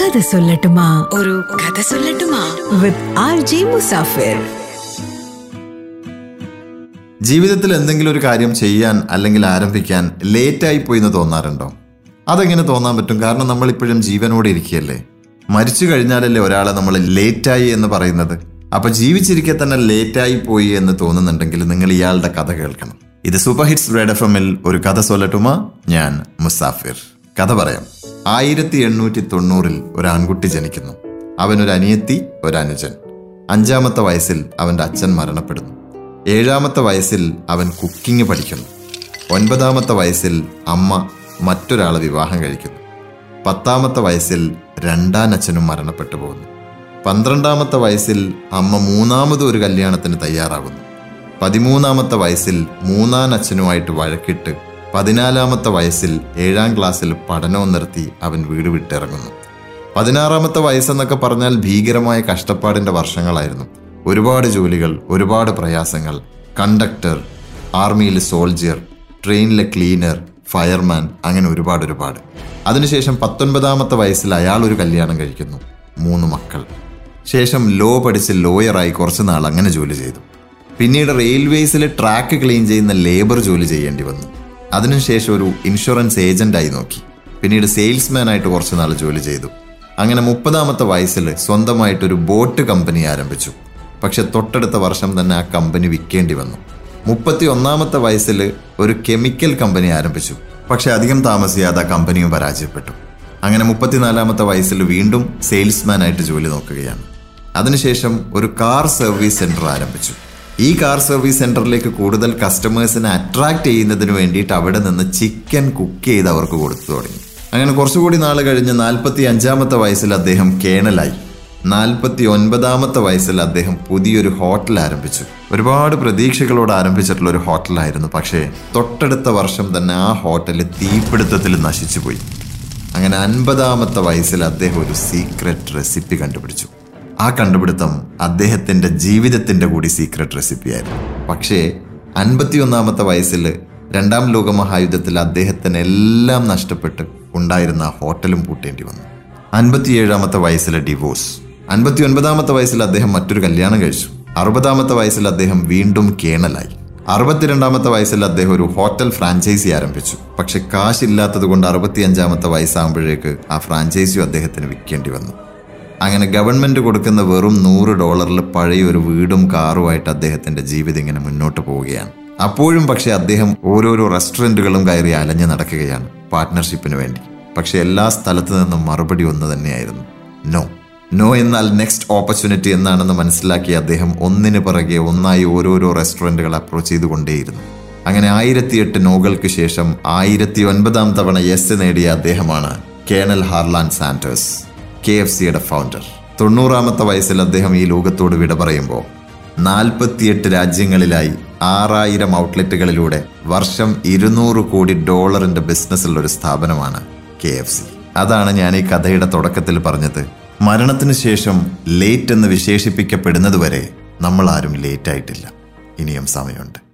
കഥ സൊല്ലട്ടുമാ. ഒരു കഥ സൊല്ലട്ടുമാ. With R G Musafir. ജീവിതത്തിൽ എന്തെങ്കിലും ഒരു കാര്യം ചെയ്യാൻ അല്ലെങ്കിൽ ആരംഭിക്കാൻ ലേറ്റായി പോയി എന്ന് തോന്നാറുണ്ടോ? അതെങ്ങനെ തോന്നാൻ പറ്റും? കാരണം നമ്മൾ ഇപ്പോഴും ജീവനോടെ ഇരിക്കുകയല്ലേ? മരിച്ചു കഴിഞ്ഞാലല്ലേ ഒരാളെ നമ്മൾ ലേറ്റായി എന്ന് പറയുന്നത്. അപ്പൊ ജീവിച്ചിരിക്കെ തന്നെ ലേറ്റായി പോയി എന്ന് തോന്നുന്നുണ്ടെങ്കിൽ നിങ്ങൾ ഇയാളുടെ കഥ കേൾക്കണം. ഇത് സൂപ്പർ ഹിറ്റ്സ് റെഡ് എഫ് എമ്മിൽ ഒരു കഥ സൊല്ലട്ടുമ ഞാൻ മുസാഫിർ. കഥ പറയാം. ആയിരത്തി എണ്ണൂറ്റി തൊണ്ണൂറിൽ ഒരു ആൺകുട്ടി ജനിക്കുന്നു അവനൊരു അനിയത്തി ഒരനുജൻ. അഞ്ചാമത്തെ വയസ്സിൽ അവന്റെ അച്ഛൻ മരണപ്പെടുന്നു. ഏഴാമത്തെ വയസ്സിൽ അവൻ കുക്കിംഗ് പഠിക്കുന്നു. ഒൻപതാമത്തെ വയസ്സിൽ അമ്മ മറ്റൊരാളെ വിവാഹം കഴിക്കുന്നു. പത്താമത്തെ വയസ്സിൽ രണ്ടാം അച്ഛനും മരണപ്പെട്ടു പോകുന്നു. പന്ത്രണ്ടാമത്തെ വയസ്സിൽ അമ്മ മൂന്നാമത് ഒരു കല്യാണത്തിന് തയ്യാറാകുന്നു. പതിമൂന്നാമത്തെ വയസ്സിൽ മൂന്നാം അച്ഛനുമായിട്ട് വഴക്കിട്ട് പതിനാലാമത്തെ വയസ്സിൽ ഏഴാം ക്ലാസ്സിൽ പഠനവും നിർത്തി അവൻ വീട് വിട്ടിറങ്ങുന്നു. പതിനാറാമത്തെ വയസ്സെന്നൊക്കെ പറഞ്ഞാൽ ഭീകരമായ കഷ്ടപ്പാടിന്റെ വർഷങ്ങളായിരുന്നു. ഒരുപാട് ജോലികൾ ഒരുപാട് പ്രയാസങ്ങൾ. കണ്ടക്ടർ ആർമിയിലെ സോൾജിയർ ട്രെയിനിലെ ക്ലീനർ ഫയർമാൻ അങ്ങനെ ഒരുപാട് ഒരുപാട്. അതിനുശേഷം പത്തൊൻപതാമത്തെ വയസ്സിൽ അയാൾ ഒരു കല്യാണം കഴിക്കുന്നു. മൂന്ന് മക്കൾ. ശേഷം ലോ പഠിച്ച് ലോയറായി കുറച്ച് നാൾ അങ്ങനെ ജോലി ചെയ്തു. പിന്നീട് റെയിൽവേസിൽ ട്രാക്ക് ക്ലീൻ ചെയ്യുന്ന ലേബർ ജോലി ചെയ്യേണ്ടി വന്നു. അതിനുശേഷം ഒരു ഇൻഷുറൻസ് ഏജന്റായി നോക്കി. പിന്നീട് സെയിൽസ്മാൻ ആയിട്ട് കുറച്ച് നാൾ ജോലി ചെയ്തു. അങ്ങനെ മുപ്പതാമത്തെ വയസ്സിൽ സ്വന്തമായിട്ടൊരു ബോട്ട് കമ്പനി ആരംഭിച്ചു. പക്ഷെ തൊട്ടടുത്ത വർഷം തന്നെ ആ കമ്പനി വിൽക്കേണ്ടി വന്നു. മുപ്പത്തി ഒന്നാമത്തെ വയസ്സിൽ ഒരു കെമിക്കൽ കമ്പനി ആരംഭിച്ചു. പക്ഷെ അധികം താമസിയാതെ ആ കമ്പനിയും പരാജയപ്പെട്ടു. അങ്ങനെ മുപ്പത്തിനാലാമത്തെ വയസ്സിൽ വീണ്ടും സെയിൽസ്മാൻ ആയിട്ട് ജോലി നോക്കുകയാണ്. അതിനുശേഷം ഒരു കാർ സർവീസ് സെന്റർ ആരംഭിച്ചു. ഈ കാർ സർവീസ് സെന്ററിലേക്ക് കൂടുതൽ കസ്റ്റമേഴ്സിനെ അട്രാക്ട് ചെയ്യുന്നതിന് വേണ്ടിയിട്ട് അവിടെ നിന്ന് ചിക്കൻ കുക്ക് ചെയ്ത് അവർക്ക് കൊടുത്തു തുടങ്ങി. അങ്ങനെ കുറച്ചുകൂടി നാൾ കഴിഞ്ഞ് നാൽപ്പത്തി അഞ്ചാമത്തെ വയസ്സിൽ അദ്ദേഹം കേണലായി. നാൽപ്പത്തി ഒൻപതാമത്തെ വയസ്സിൽ അദ്ദേഹം പുതിയൊരു ഹോട്ടൽ ആരംഭിച്ചു. ഒരുപാട് പ്രതീക്ഷകളോട് ആരംഭിച്ചിട്ടുള്ള ഒരു ഹോട്ടലായിരുന്നു. പക്ഷേ തൊട്ടടുത്ത വർഷം തന്നെ ആ ഹോട്ടൽ തീപിടുത്തത്തിൽ നശിച്ചുപോയി അങ്ങനെ അൻപതാമത്തെ വയസ്സിൽ അദ്ദേഹം ഒരു സീക്രട്ട് റെസിപ്പി കണ്ടുപിടിച്ചു. ആ കണ്ടുപിടുത്തം അദ്ദേഹത്തിന്റെ ജീവിതത്തിന്റെ കൂടി സീക്രട്ട് റെസിപ്പിയായിരുന്നു പക്ഷേ അൻപത്തിയൊന്നാമത്തെ വയസ്സിൽ രണ്ടാം ലോക മഹായുദ്ധത്തിൽ അദ്ദേഹത്തിന് എല്ലാം നഷ്ടപ്പെട്ട് ഉണ്ടായിരുന്ന ഹോട്ടലും പൂട്ടേണ്ടി വന്നു. അൻപത്തിയേഴാമത്തെ വയസ്സിലെ ഡിവോഴ്സ് അൻപത്തി ഒൻപതാമത്തെ വയസ്സിൽ അദ്ദേഹം മറ്റൊരു കല്യാണം കഴിച്ചു. അറുപതാമത്തെ വയസ്സിൽ അദ്ദേഹം വീണ്ടും കേണലായി. അറുപത്തിരണ്ടാമത്തെ വയസ്സിൽ അദ്ദേഹം ഒരു ഹോട്ടൽ ഫ്രാഞ്ചൈസി ആരംഭിച്ചു. പക്ഷെ കാശില്ലാത്തത് കൊണ്ട് അറുപത്തിയഞ്ചാമത്തെ വയസ്സാകുമ്പോഴേക്ക് ആ ഫ്രാഞ്ചൈസിയും അദ്ദേഹത്തിന് വിൽക്കേണ്ടി വന്നു. അങ്ങനെ ഗവൺമെന്റ് കൊടുക്കുന്ന വെറും നൂറ് ഡോളറിൽ പഴയ ഒരു വീടും കാറുമായിട്ട് അദ്ദേഹത്തിന്റെ ജീവിതം ഇങ്ങനെ മുന്നോട്ട് പോവുകയാണ്. അപ്പോഴും പക്ഷേ അദ്ദേഹം ഓരോരോ റെസ്റ്റോറന്റുകളും കയറി അലഞ്ഞു നടക്കുകയാണ് പാർട്ട്ണർഷിപ്പിന് വേണ്ടി. പക്ഷേ എല്ലാ സ്ഥലത്തു നിന്നും മറുപടി ഒന്ന് തന്നെയായിരുന്നു. നോ നോ എന്നാൽ നെക്സ്റ്റ് ഓപ്പർച്യൂണിറ്റി എന്നാണെന്ന് മനസ്സിലാക്കി അദ്ദേഹം ഒന്നിന് പിറകെ ഒന്നായി ഓരോരോ റെസ്റ്റോറന്റുകൾ അപ്രോച്ച് ചെയ്തുകൊണ്ടേയിരുന്നു. അങ്ങനെ ആയിരത്തിയെട്ട് നോകൾക്ക് ശേഷം ആയിരത്തി ഒൻപതാം തവണ യെസ് നേടിയ അദ്ദേഹമാണ് colonel Harlan Sanders. K F സിയുടെ ഫൗണ്ടർ തൊണ്ണൂറാമത്തെ വയസ്സിൽ അദ്ദേഹം ഈ ലോകത്തോട് വിട പറയുമ്പോൾ നാൽപ്പത്തിയെട്ട് രാജ്യങ്ങളിലായി ആറായിരം ഔട്ട്ലെറ്റുകളിലൂടെ വർഷം ഇരുന്നൂറ് കോടി ഡോളറിന്റെ ബിസിനസ്സുള്ള ഒരു സ്ഥാപനമാണ് കെ എഫ് സി. അതാണ് ഞാൻ ഈ കഥയുടെ തുടക്കത്തിൽ പറഞ്ഞത്. മരണത്തിന് ശേഷം ലേറ്റ് എന്ന് വിശേഷിപ്പിക്കപ്പെടുന്നതുവരെ നമ്മൾ ആരും ലേറ്റ് ആയിട്ടില്ല. ഇനിയും സമയമുണ്ട്.